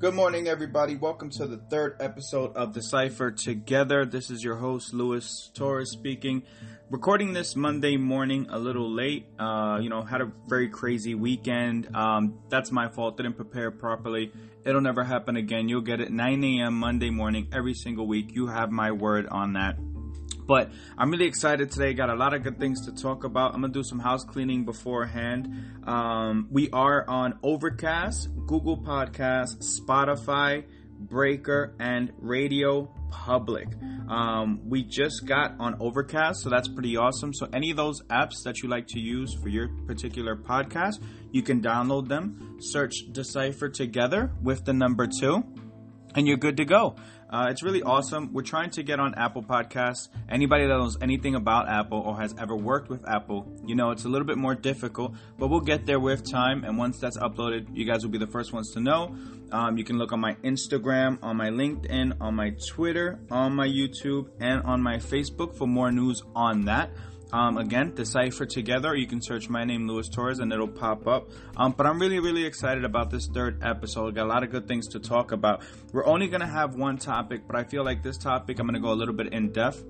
Good morning, everybody. Welcome to the third episode of Decipher Together. This is your host, Luis Torres, speaking. Recording this Monday morning a little late. Uh, you know, had a very crazy weekend. Um, that's my fault. Didn't prepare properly. It'll never happen again. You'll get it 9 a.m. Monday morning every single week. You have my word on that. But I'm really excited today. Got a lot of good things to talk about. I'm gonna do some house cleaning beforehand. Um, we are on Overcast, Google Podcasts, Spotify, Breaker, and Radio Public. Um, we just got on Overcast, so that's pretty awesome. So any of those apps that you like to use for your particular podcast, you can download them. Search Decipher Together with the number two, and you're good to go. Uh, it's really awesome. We're trying to get on Apple Podcasts. Anybody that knows anything about Apple or has ever worked with Apple, you know it's a little bit more difficult, but we'll get there with time. And once that's uploaded, you guys will be the first ones to know. Um, you can look on my Instagram, on my LinkedIn, on my Twitter, on my YouTube, and on my Facebook for more news on that. Um, again, decipher together. You can search my name, Luis Torres, and it'll pop up. Um, but I'm really, really excited about this third episode. Got a lot of good things to talk about. We're only going to have one topic, but I feel like this topic, I'm going to go a little bit in depth.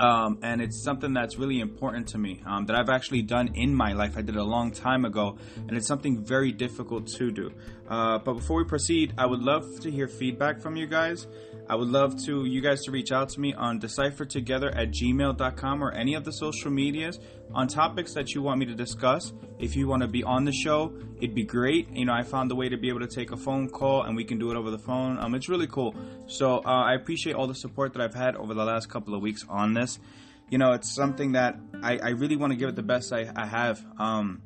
Um, and it's something that's really important to me um, that I've actually done in my life. I did it a long time ago, and it's something very difficult to do. Uh, but before we proceed, I would love to hear feedback from you guys. I would love to you guys to reach out to me on deciphertogether at gmail.com or any of the social medias on topics that you want me to discuss. If you want to be on the show, it'd be great. You know, I found a way to be able to take a phone call and we can do it over the phone. Um, it's really cool. So uh, I appreciate all the support that I've had over the last couple of weeks on this. You know, it's something that I, I really want to give it the best I, I have. Um,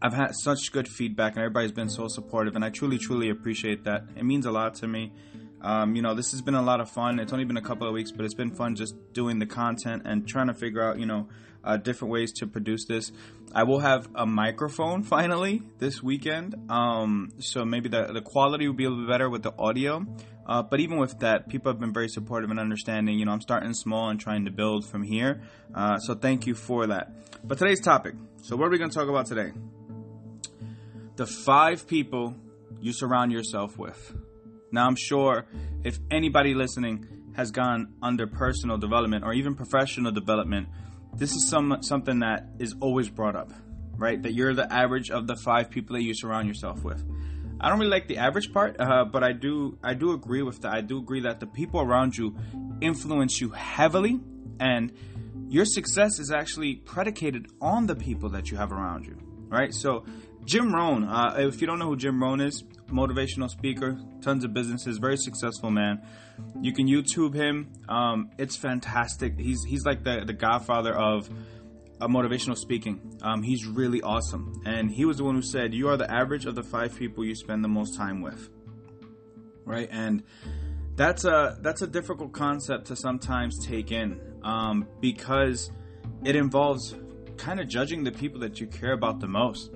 I've had such good feedback and everybody's been so supportive and I truly, truly appreciate that. It means a lot to me. Um, you know, this has been a lot of fun. It's only been a couple of weeks, but it's been fun just doing the content and trying to figure out, you know, uh, different ways to produce this. I will have a microphone finally this weekend, um, so maybe the the quality will be a little better with the audio. Uh, but even with that, people have been very supportive and understanding. You know, I'm starting small and trying to build from here. Uh, so thank you for that. But today's topic. So what are we going to talk about today? The five people you surround yourself with. Now, I'm sure if anybody listening has gone under personal development or even professional development, this is some something that is always brought up, right? That you're the average of the five people that you surround yourself with. I don't really like the average part, uh, but I do I do agree with that. I do agree that the people around you influence you heavily, and your success is actually predicated on the people that you have around you, right? So Jim Rohn, uh, if you don't know who Jim Rohn is, motivational speaker, tons of businesses, very successful man. You can YouTube him. Um, it's fantastic. He's he's like the the godfather of uh, motivational speaking. Um, he's really awesome, and he was the one who said, "You are the average of the five people you spend the most time with." Right, and that's a that's a difficult concept to sometimes take in um, because it involves kind of judging the people that you care about the most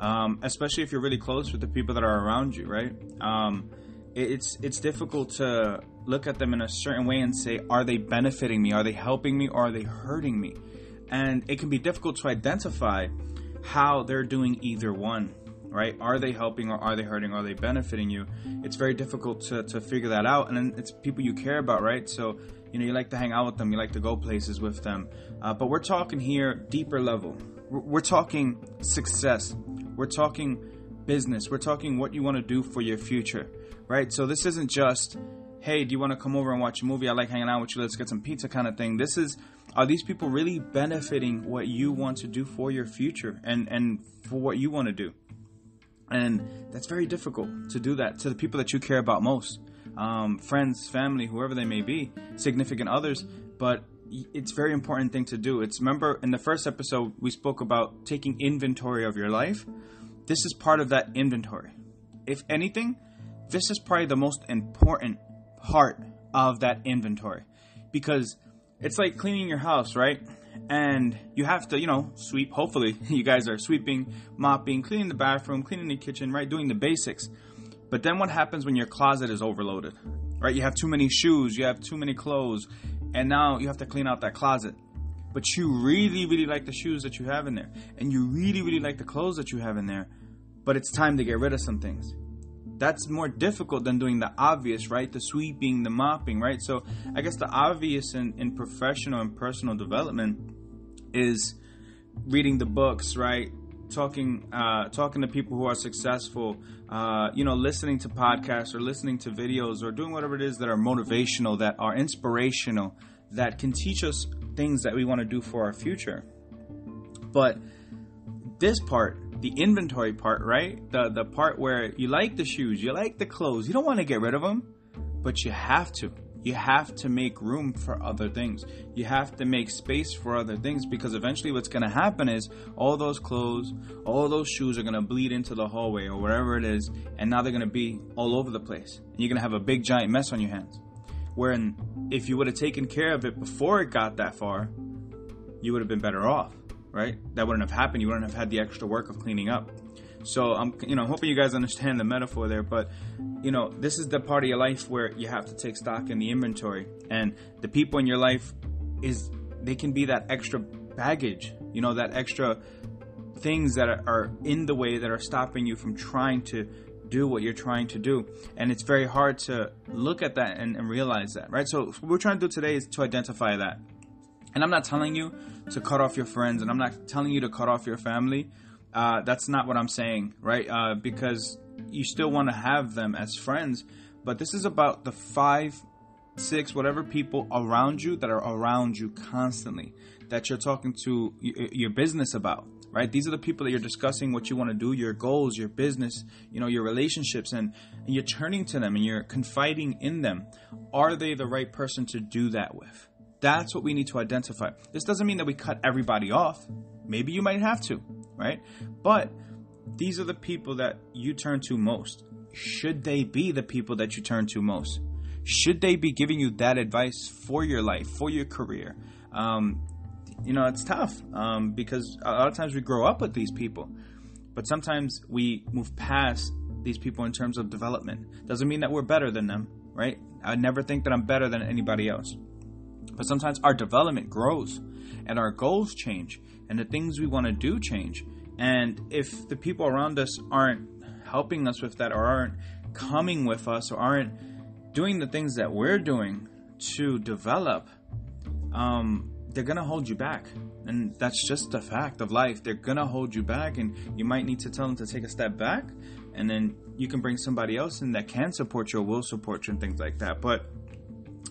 um, especially if you're really close with the people that are around you, right? Um, it's it's difficult to look at them in a certain way and say, are they benefiting me? Are they helping me? Or are they hurting me? And it can be difficult to identify how they're doing either one, right? Are they helping or are they hurting? Or are they benefiting you? It's very difficult to, to figure that out. And it's people you care about, right? So, you know, you like to hang out with them, you like to go places with them. Uh, but we're talking here deeper level. We're talking success. We're talking business. We're talking what you want to do for your future, right? So this isn't just, hey, do you want to come over and watch a movie? I like hanging out with you. Let's get some pizza kind of thing. This is, are these people really benefiting what you want to do for your future and, and for what you want to do? And that's very difficult to do that to the people that you care about most. Um, friends, family, whoever they may be, significant others. But it's very important thing to do. It's remember in the first episode we spoke about taking inventory of your life. This is part of that inventory. If anything, this is probably the most important part of that inventory because it's like cleaning your house, right? And you have to, you know, sweep. Hopefully, you guys are sweeping, mopping, cleaning the bathroom, cleaning the kitchen, right? Doing the basics. But then what happens when your closet is overloaded? Right? You have too many shoes, you have too many clothes, and now you have to clean out that closet. But you really, really like the shoes that you have in there, and you really, really like the clothes that you have in there, but it's time to get rid of some things. that's more difficult than doing the obvious, right? The sweeping, the mopping, right? So I guess the obvious in, in professional and personal development is reading the books, right? Talking, uh, talking to people who are successful, uh, you know, listening to podcasts or listening to videos or doing whatever it is that are motivational, that are inspirational, that can teach us things that we want to do for our future. But this part, the inventory part, right? The the part where you like the shoes, you like the clothes, you don't want to get rid of them, but you have to. You have to make room for other things. You have to make space for other things because eventually what's going to happen is all those clothes, all those shoes are going to bleed into the hallway or wherever it is, and now they're going to be all over the place. And you're going to have a big giant mess on your hands. Wherein if you would have taken care of it before it got that far, you would have been better off right? That wouldn't have happened. You wouldn't have had the extra work of cleaning up. So I'm, you know, hoping you guys understand the metaphor there. But, you know, this is the part of your life where you have to take stock in the inventory, and the people in your life is they can be that extra baggage, you know, that extra things that are in the way that are stopping you from trying to do what you're trying to do. And it's very hard to look at that and, and realize that, right? So what we're trying to do today is to identify that. And I'm not telling you to cut off your friends, and I'm not telling you to cut off your family. Uh, that's not what I'm saying, right? Uh, because you still want to have them as friends, but this is about the five, six, whatever people around you that are around you constantly that you're talking to your business about right these are the people that you're discussing what you want to do your goals your business you know your relationships and, and you're turning to them and you're confiding in them are they the right person to do that with that's what we need to identify. This doesn't mean that we cut everybody off. Maybe you might have to, right? But these are the people that you turn to most. Should they be the people that you turn to most? Should they be giving you that advice for your life, for your career? Um, you know, it's tough um, because a lot of times we grow up with these people, but sometimes we move past these people in terms of development. Doesn't mean that we're better than them, right? I never think that I'm better than anybody else. But sometimes our development grows and our goals change and the things we want to do change. And if the people around us aren't helping us with that or aren't coming with us or aren't doing the things that we're doing to develop, um, they're going to hold you back. And that's just the fact of life. They're going to hold you back, and you might need to tell them to take a step back, and then you can bring somebody else in that can support you or will support you and things like that. But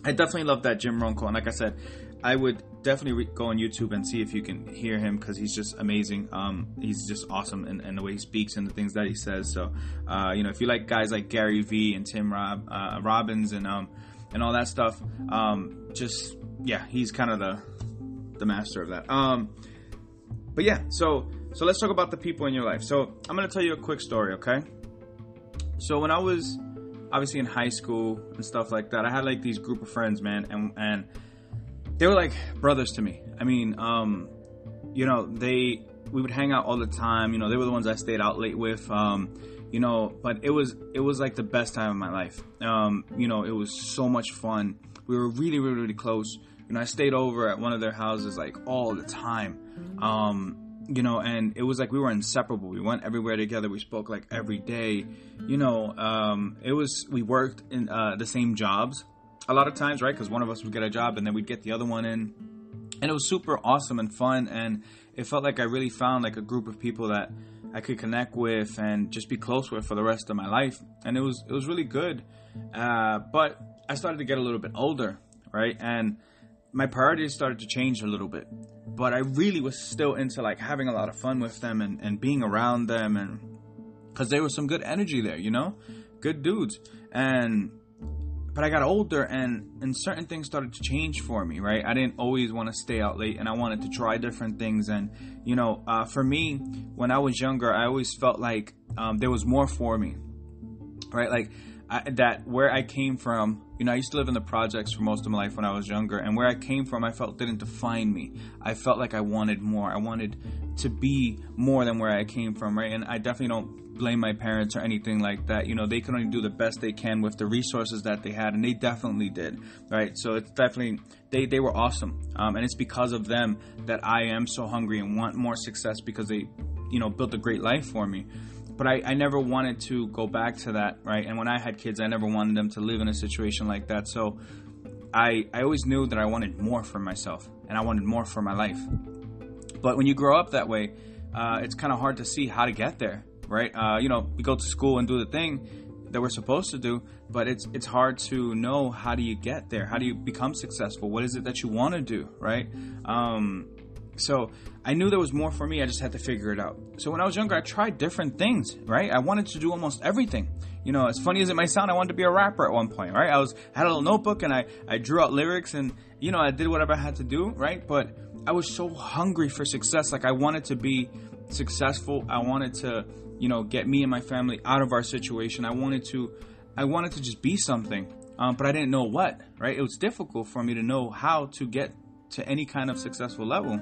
I definitely love that Jim quote. And like I said, I would definitely re- go on YouTube and see if you can hear him because he's just amazing. Um, he's just awesome in, in, the way he speaks and the things that he says. So, uh, you know, if you like guys like Gary Vee and Tim Rob, uh, Robbins and um, and all that stuff, um, just yeah, he's kind of the the master of that. Um, but yeah, so so let's talk about the people in your life. So I'm gonna tell you a quick story, okay? So when I was obviously in high school and stuff like that, I had like these group of friends, man, and and they were like brothers to me. I mean, um, you know, they we would hang out all the time. You know, they were the ones I stayed out late with. Um, you know, but it was it was like the best time of my life. Um, you know, it was so much fun. We were really, really, really close. You know, I stayed over at one of their houses like all the time. Um, you know, and it was like we were inseparable. We went everywhere together. We spoke like every day. You know, um, it was we worked in uh, the same jobs a lot of times, right? Because one of us would get a job and then we'd get the other one in, and it was super awesome and fun. And it felt like I really found like a group of people that I could connect with and just be close with for the rest of my life. And it was it was really good. Uh, but I started to get a little bit older, right? And my priorities started to change a little bit but I really was still into like having a lot of fun with them and, and being around them and because there was some good energy there, you know, good dudes. And but I got older and and certain things started to change for me, right? I didn't always want to stay out late and I wanted to try different things. And you know, uh, for me, when I was younger, I always felt like um, there was more for me, right? Like I, that where I came from, you know, I used to live in the projects for most of my life when I was younger, and where I came from, I felt didn't define me. I felt like I wanted more. I wanted to be more than where I came from, right? And I definitely don't blame my parents or anything like that. You know, they can only do the best they can with the resources that they had, and they definitely did, right? So it's definitely they they were awesome, um, and it's because of them that I am so hungry and want more success because they, you know, built a great life for me. But I, I never wanted to go back to that, right? And when I had kids, I never wanted them to live in a situation like that. So I, I always knew that I wanted more for myself and I wanted more for my life. But when you grow up that way, uh, it's kind of hard to see how to get there, right? Uh, you know, we go to school and do the thing that we're supposed to do, but it's it's hard to know how do you get there? How do you become successful? What is it that you want to do, right? Um, so I knew there was more for me. I just had to figure it out. So when I was younger, I tried different things, right? I wanted to do almost everything. You know, as funny as it might sound, I wanted to be a rapper at one point, right? I was I had a little notebook and I I drew out lyrics and you know I did whatever I had to do, right? But I was so hungry for success. Like I wanted to be successful. I wanted to, you know, get me and my family out of our situation. I wanted to, I wanted to just be something, um, but I didn't know what. Right? It was difficult for me to know how to get to any kind of successful level.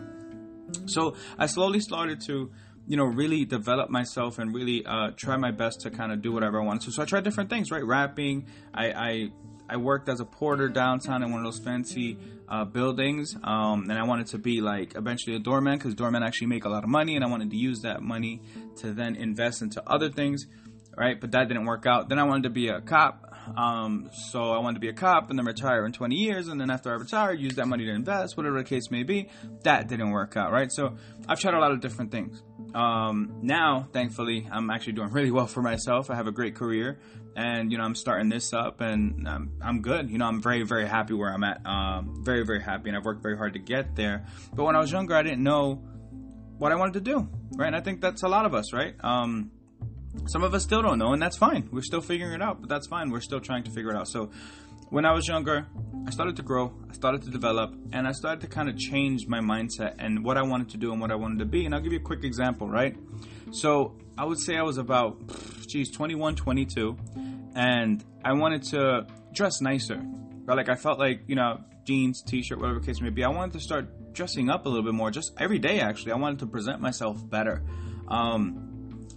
So I slowly started to, you know, really develop myself and really uh, try my best to kind of do whatever I wanted to. So I tried different things, right? Rapping. I, I I worked as a porter downtown in one of those fancy uh, buildings, um, and I wanted to be like eventually a doorman because doormen actually make a lot of money, and I wanted to use that money to then invest into other things, right? But that didn't work out. Then I wanted to be a cop, um, so I wanted to be a cop and then retire in 20 years, and then after I retired, use that money to invest, whatever the case may be. That didn't work out, right? So I've tried a lot of different things. Um, now, thankfully, I'm actually doing really well for myself. I have a great career, and you know, I'm starting this up, and I'm, I'm good. You know, I'm very, very happy where I'm at. Um, very, very happy, and I've worked very hard to get there. But when I was younger, I didn't know what I wanted to do, right? And I think that's a lot of us, right? Um, some of us still don't know, and that's fine. We're still figuring it out, but that's fine. We're still trying to figure it out. So, when I was younger, I started to grow, I started to develop, and I started to kind of change my mindset and what I wanted to do and what I wanted to be. And I'll give you a quick example, right? So, I would say I was about, geez, 21, 22, and I wanted to dress nicer. Right? Like, I felt like, you know, jeans, t shirt, whatever case may be, I wanted to start dressing up a little bit more, just every day, actually. I wanted to present myself better. Um,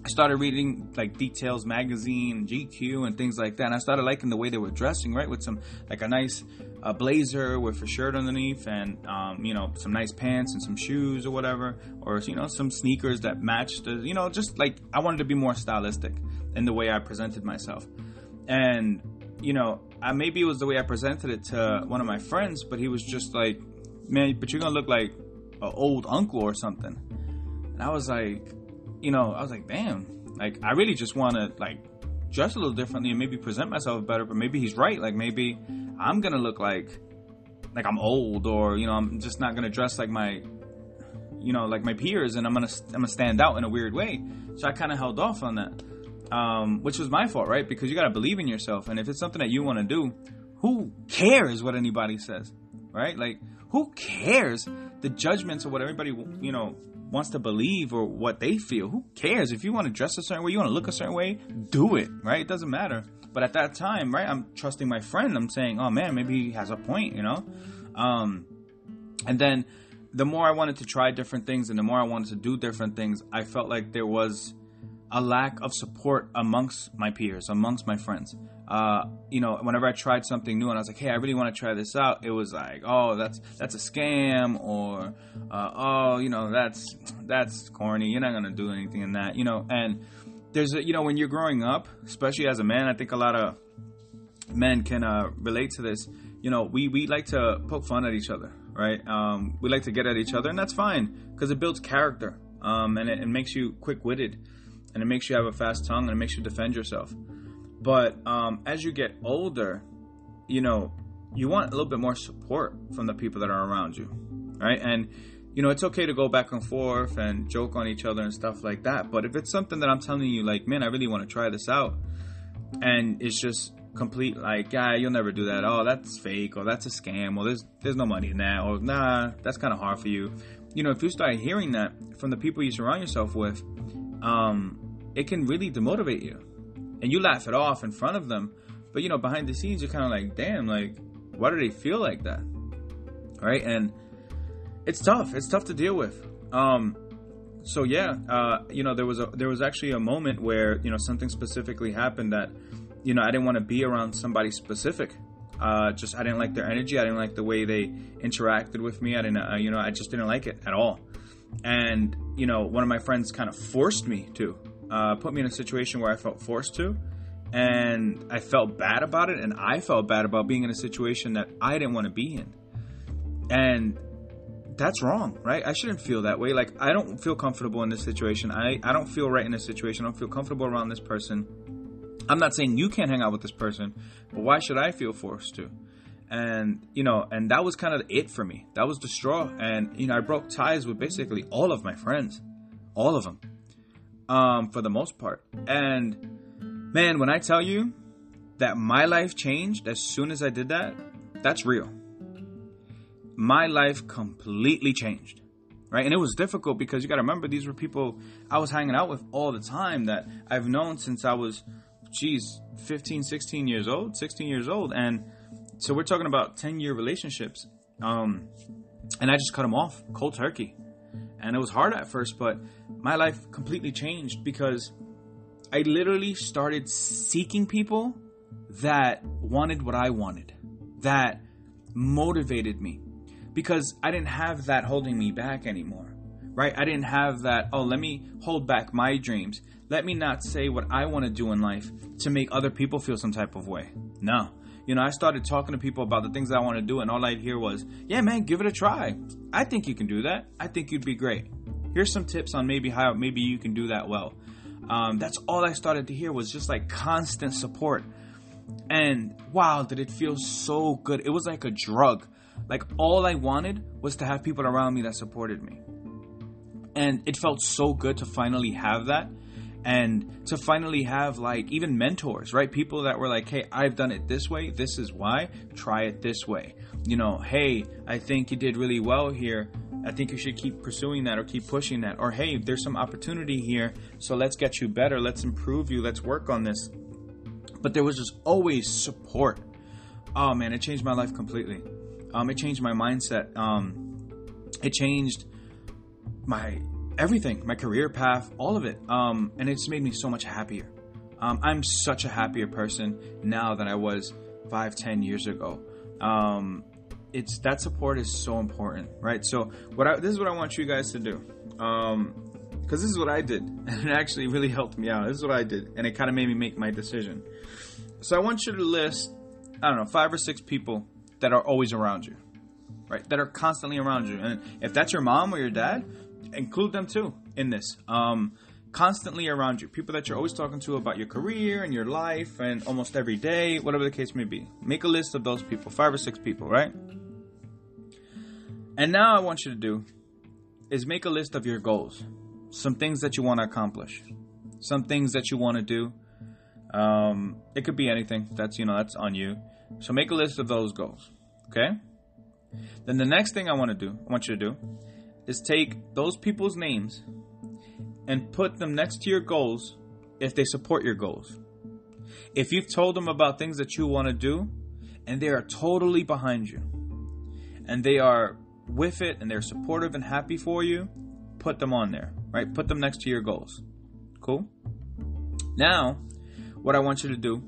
I started reading like Details magazine, GQ, and things like that. And I started liking the way they were dressing, right, with some like a nice uh, blazer with a shirt underneath, and um, you know some nice pants and some shoes or whatever, or you know some sneakers that matched. The, you know, just like I wanted to be more stylistic in the way I presented myself, and you know, I, maybe it was the way I presented it to one of my friends, but he was just like, "Man, but you're gonna look like an old uncle or something," and I was like you know, I was like, damn, like I really just want to like dress a little differently and maybe present myself better. But maybe he's right. Like maybe I'm gonna look like like I'm old, or you know, I'm just not gonna dress like my you know like my peers, and I'm gonna I'm gonna stand out in a weird way. So I kind of held off on that, um, which was my fault, right? Because you gotta believe in yourself, and if it's something that you want to do, who cares what anybody says, right? Like who cares the judgments of what everybody you know wants to believe or what they feel. Who cares? If you want to dress a certain way, you want to look a certain way, do it, right? It doesn't matter. But at that time, right, I'm trusting my friend. I'm saying, oh man, maybe he has a point, you know? Um, and then the more I wanted to try different things and the more I wanted to do different things, I felt like there was a lack of support amongst my peers, amongst my friends. Uh, you know, whenever I tried something new and I was like, "Hey, I really want to try this out," it was like, "Oh, that's that's a scam," or uh, "Oh, you know, that's that's corny. You're not gonna do anything in that," you know. And there's a, you know, when you're growing up, especially as a man, I think a lot of men can uh, relate to this. You know, we we like to poke fun at each other, right? Um, we like to get at each other, and that's fine because it builds character um, and it, it makes you quick witted and it makes you have a fast tongue and it makes you defend yourself. But um, as you get older, you know, you want a little bit more support from the people that are around you, right? And you know, it's okay to go back and forth and joke on each other and stuff like that. But if it's something that I'm telling you, like, man, I really want to try this out, and it's just complete like, yeah, you'll never do that. Oh, that's fake, or that's a scam, or there's there's no money in that, or nah, that's kind of hard for you. You know, if you start hearing that from the people you surround yourself with, um, it can really demotivate you. And you laugh it off in front of them, but you know, behind the scenes, you're kind of like, damn, like, why do they feel like that? Right? And it's tough. It's tough to deal with. Um, so yeah, uh, you know, there was a there was actually a moment where you know something specifically happened that you know I didn't want to be around somebody specific. Uh, just I didn't like their energy. I didn't like the way they interacted with me. I didn't, uh, you know, I just didn't like it at all. And you know, one of my friends kind of forced me to uh, put me in a situation where I felt forced to, and I felt bad about it, and I felt bad about being in a situation that I didn't want to be in, and that's wrong, right? I shouldn't feel that way. Like I don't feel comfortable in this situation. I I don't feel right in this situation. I don't feel comfortable around this person. I'm not saying you can't hang out with this person, but why should I feel forced to? And you know, and that was kind of it for me. That was the straw, and you know, I broke ties with basically all of my friends, all of them, um, for the most part. And man, when I tell you that my life changed as soon as I did that, that's real. My life completely changed right? And it was difficult because you got to remember these were people I was hanging out with all the time that I've known since I was, geez, 15, 16 years old, 16 years old. And so we're talking about 10 year relationships. Um, and I just cut them off cold turkey. And it was hard at first, but my life completely changed because I literally started seeking people that wanted what I wanted, that motivated me because I didn't have that holding me back anymore, right? I didn't have that, oh, let me hold back my dreams. Let me not say what I want to do in life to make other people feel some type of way. No. You know, I started talking to people about the things I want to do, and all I'd hear was, yeah, man, give it a try. I think you can do that. I think you'd be great. Here's some tips on maybe how maybe you can do that well. Um, that's all I started to hear was just like constant support. And wow, did it feel so good. It was like a drug. Like all I wanted was to have people around me that supported me. And it felt so good to finally have that and to finally have like even mentors, right? People that were like, "Hey, I've done it this way. This is why. Try it this way." You know, "Hey, I think you did really well here. I think you should keep pursuing that or keep pushing that." Or, "Hey, there's some opportunity here, so let's get you better. Let's improve you. Let's work on this." But there was just always support. Oh man, it changed my life completely. Um, it changed my mindset. Um, it changed my everything, my career path, all of it. Um, and it's made me so much happier. Um, I'm such a happier person now than I was five, ten years ago. Um, it's that support is so important, right? So what I, this is what I want you guys to do, because um, this is what I did, and it actually really helped me out. This is what I did, and it kind of made me make my decision. So I want you to list, I don't know, five or six people that are always around you, right? That are constantly around you, and if that's your mom or your dad, include them too in this. Um, constantly around you, people that you're always talking to about your career and your life and almost every day, whatever the case may be. Make a list of those people, five or six people, right? And now I want you to do is make a list of your goals, some things that you want to accomplish, some things that you want to do. Um, it could be anything. That's you know that's on you. So make a list of those goals. Okay. Then the next thing I want to do, I want you to do, is take those people's names and put them next to your goals if they support your goals. If you've told them about things that you want to do and they are totally behind you and they are with it and they're supportive and happy for you, put them on there, right? Put them next to your goals. Cool? Now, what I want you to do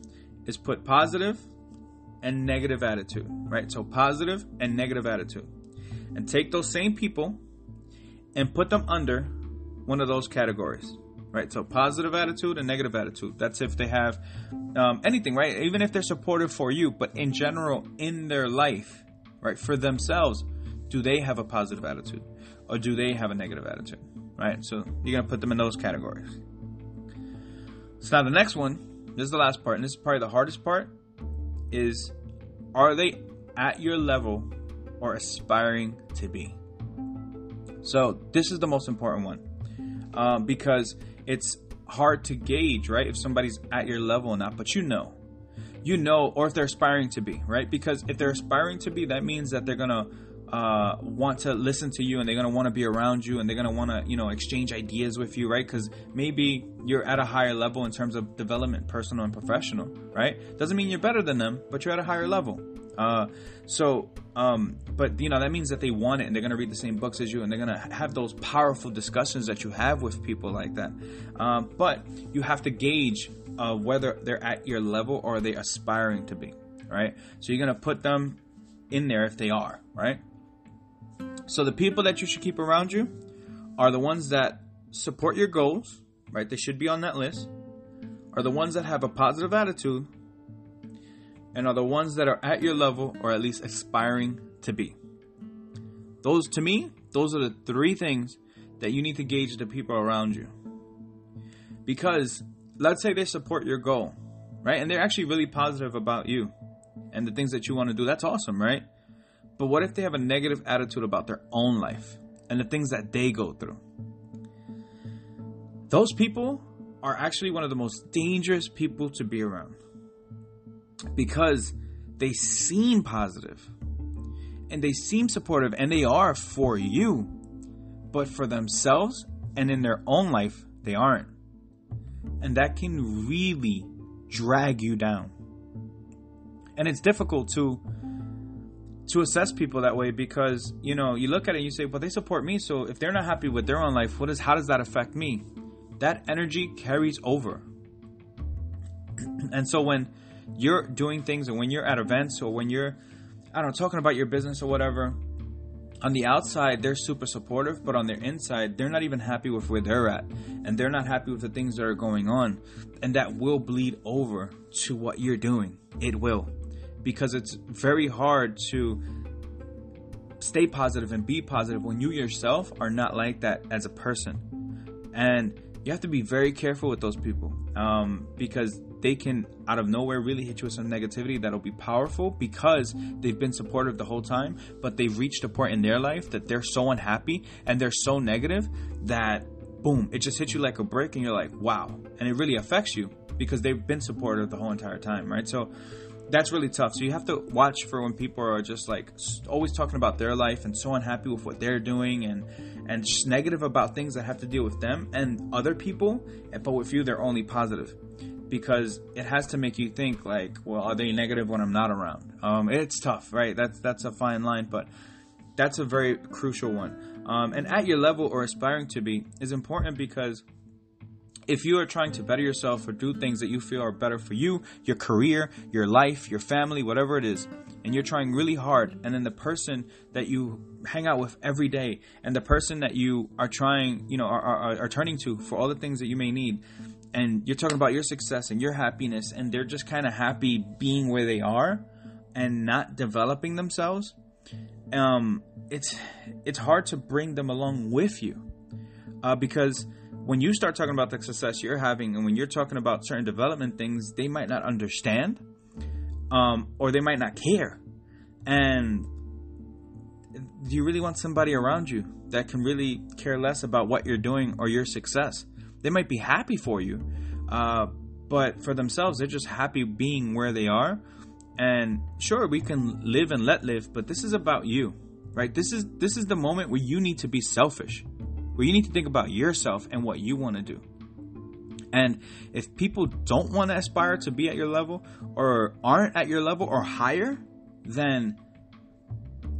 is put positive and negative attitude, right? So positive and negative attitude. And take those same people and put them under one of those categories right? So positive attitude and negative attitude. That's if they have um, anything right? Even if they're supportive for you but in general in their life right for themselves do they have a positive attitude or do they have a negative attitude right? So you're going to put them in those categories. So now the next one this is the last part and this is probably the hardest part is are they at your level or aspiring to be so this is the most important one um, because it's hard to gauge, right? If somebody's at your level or not, but you know, you know, or if they're aspiring to be, right? Because if they're aspiring to be, that means that they're gonna uh, want to listen to you and they're gonna want to be around you and they're gonna want to, you know, exchange ideas with you, right? Because maybe you're at a higher level in terms of development, personal and professional, right? Doesn't mean you're better than them, but you're at a higher level. Uh, so, um, but you know that means that they want it, and they're gonna read the same books as you, and they're gonna have those powerful discussions that you have with people like that. Um, but you have to gauge uh, whether they're at your level or are they aspiring to be, right? So you're gonna put them in there if they are, right? So the people that you should keep around you are the ones that support your goals, right? They should be on that list, are the ones that have a positive attitude and are the ones that are at your level or at least aspiring to be. Those, to me, those are the three things that you need to gauge the people around you. Because let's say they support your goal, right? And they're actually really positive about you and the things that you want to do. That's awesome, right? But what if they have a negative attitude about their own life and the things that they go through? Those people are actually one of the most dangerous people to be around because they seem positive and they seem supportive and they are for you, but for themselves and in their own life, they aren't. And that can really drag you down. And it's difficult to to assess people that way because you know you look at it and you say well they support me so if they're not happy with their own life what is how does that affect me that energy carries over and so when you're doing things and when you're at events or when you're i don't know talking about your business or whatever on the outside they're super supportive but on their inside they're not even happy with where they're at. And they're not happy with the things that are going on. And that will bleed over to what you're doing. It will. Because it's very hard to stay positive and be positive when you yourself are not like that as a person. And you have to be very careful with those people um, because they can, out of nowhere, really hit you with some negativity that'll be powerful because they've been supportive the whole time, but they've reached a point in their life that they're so unhappy and they're so negative that boom, it just hits you like a brick and you're like, wow. And it really affects you because they've been supportive the whole entire time, right? So, that's really tough. So you have to watch for when people are just like always talking about their life and so unhappy with what they're doing and and just negative about things that have to deal with them and other people. Eh, but with you, they're only positive because it has to make you think like, well, are they negative when I'm not around? Um, it's tough, right? That's that's a fine line, but that's a very crucial one. Um, and at your level or aspiring to be is important because if you are trying to better yourself or do things that you feel are better for you, your career, your life, your family, whatever it is, and you're trying really hard, and then the person that you hang out with every day, and the person that you are trying, you know, are, are, are turning to for all the things that you may need, and you're talking about your success and your happiness, and they're just kind of happy being where they are and not developing themselves, um, it's it's hard to bring them along with you, uh, because when you start talking about the success you're having and when you're talking about certain development things, they might not understand um, or they might not care. And do you really want somebody around you that can really care less about what you're doing or your success? They might be happy for you, uh, but for themselves, they're just happy being where they are. And sure, we can live and let live, but this is about you, right? This is this is the moment where you need to be selfish where you need to think about yourself and what you want to do. And if people don't want to aspire to be at your level or aren't at your level or higher, then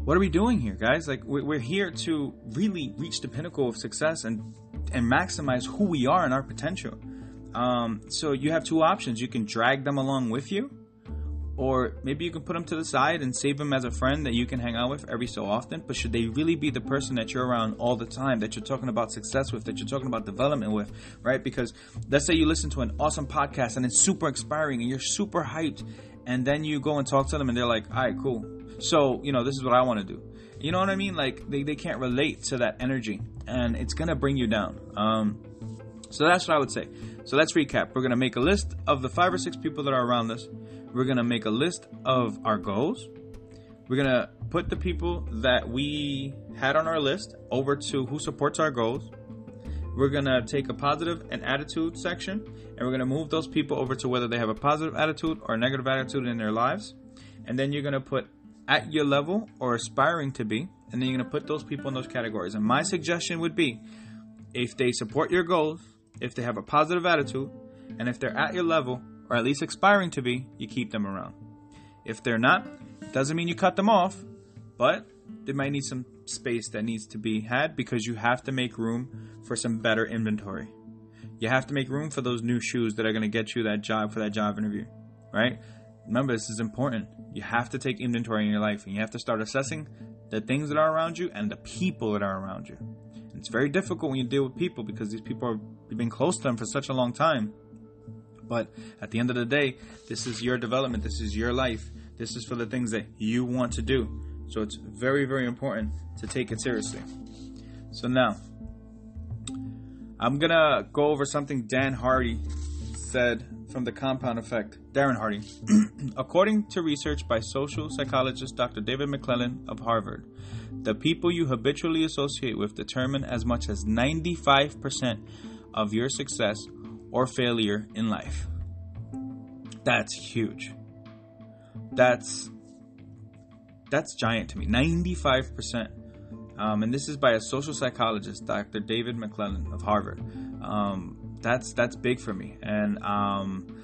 what are we doing here, guys? Like we're here to really reach the pinnacle of success and and maximize who we are and our potential. Um, so you have two options: you can drag them along with you, or maybe you can put them to the side and save them as a friend that you can hang out with every so often. But should they really be the person that you're around all the time, that you're talking about success with, that you're talking about development with, right? Because let's say you listen to an awesome podcast and it's super inspiring and you're super hyped, and then you go and talk to them and they're like, all right, cool. So, you know, this is what I want to do. You know what I mean? Like, they, they can't relate to that energy and it's to bring you down. Um, so that's what I would say. So let's recap. We're to make a list of the five or six people that are around us we're to make a list of our goals. We're to put the people that we had on our list over to who supports our goals. We're to take a positive and attitude section and we're to move those people over to whether they have a positive attitude or a negative attitude in their lives. And then you're to put at your level or aspiring to be. And then you're going to put those people in those categories. And my suggestion would be if they support your goals, if they have a positive attitude, and if they're at your level, or at least aspiring to be, you keep them around. If they're not, doesn't mean you cut them off, but they might need some space that needs to be had because you have to make room for some better inventory. You have to make room for those new shoes that are going to get you that job for that job interview, right? Remember, this is important. You have to take inventory in your life and you have to start assessing the things that are around you and the people that are around you. It's very difficult when you deal with people because these people are you've been close to them for such a long time. But at the end of the day, this is your development. This is your life. This is for the things that you want to do. So it's very, very important to take it seriously. So now, I'm gonna go over something Dan Hardy said from the compound effect. Darren Hardy. According to research by social psychologist Dr. David McClelland of Harvard, the people you habitually associate with determine as much as 95% of your success or failure in life. That's huge. That's that's giant to me. 95%. Um, and this is by a social psychologist, Dr. David McClelland of Harvard. Um, that's that's big for me, and um,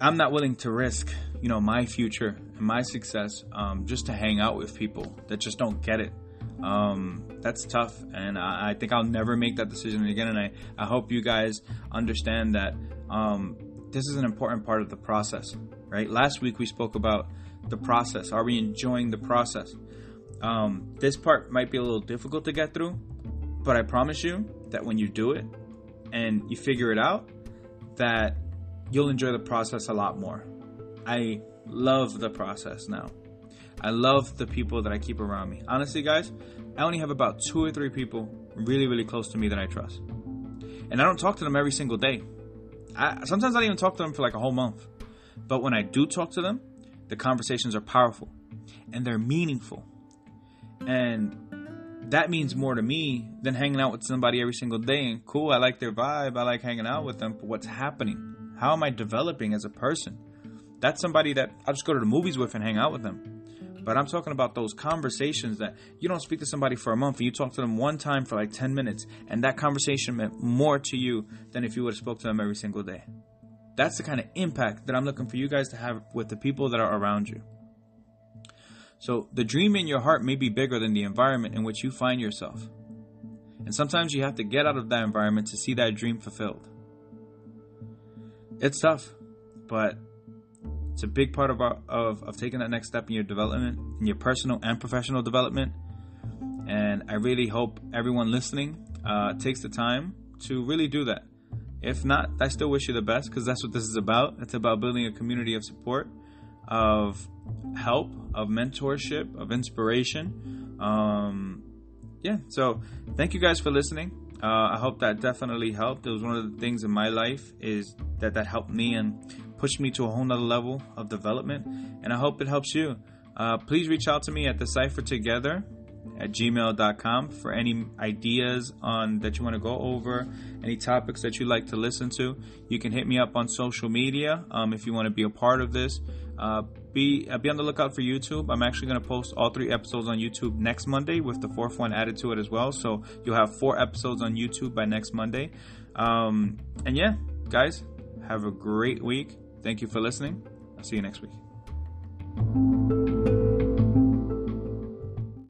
I'm not willing to risk, you know, my future and my success um, just to hang out with people that just don't get it. Um, that's tough, and I, I, think I'll never make that decision again. And I, I hope you guys understand that um, this is an important part of the process, right? Last week we spoke about the process. Are we enjoying the process? Um, this part might be a little difficult to get through, but I promise you that when you do it and you figure it out, that you'll enjoy the process a lot more. I love the process now. I love the people that I keep around me. Honestly, guys, I only have about two or three people really, really close to me that I trust. And I don't talk to them every single day. I, sometimes I don't even talk to them for like a whole month. But when I do talk to them, the conversations are powerful and they're meaningful. And that means more to me than hanging out with somebody every single day. And cool, I like their vibe, I like hanging out with them, but what's happening? How am I developing as a person? That's somebody that I'll just go to the movies with and hang out with them. But I'm talking about those conversations that you don't speak to somebody for a month and you talk to them one time for like 10 minutes and that conversation meant more to you than if you would have spoke to them every single day. That's the kind of impact that I'm looking for you guys to have with the people that are around you. So the dream in your heart may be bigger than the environment in which you find yourself. And sometimes you have to get out of that environment to see that dream fulfilled. It's tough, but it's a big part of, our, of, of taking that next step in your development, in your personal and professional development. And I really hope everyone listening uh, takes the time to really do that. If not, I still wish you the best because that's what this is about. It's about building a community of support, of help, of mentorship, of inspiration. Um, yeah, so thank you guys for listening. Uh, I hope that definitely helped. It was one of the things in my life is that that helped me and pushed me to a whole nother level of development. And I hope it helps you. Uh, please reach out to me at Decipher Together at gmail.com for any ideas on that you want to go over, any topics that you'd like to listen to. You can hit me up on social media um, if you want to be a part of this. Uh, be uh, be on the lookout for YouTube. I'm actually going to post all three episodes on YouTube next Monday with the fourth one added to it as well. So you'll have four episodes on YouTube by next Monday. Um, and yeah, guys, have a great week. Thank you for listening. I'll see you next week.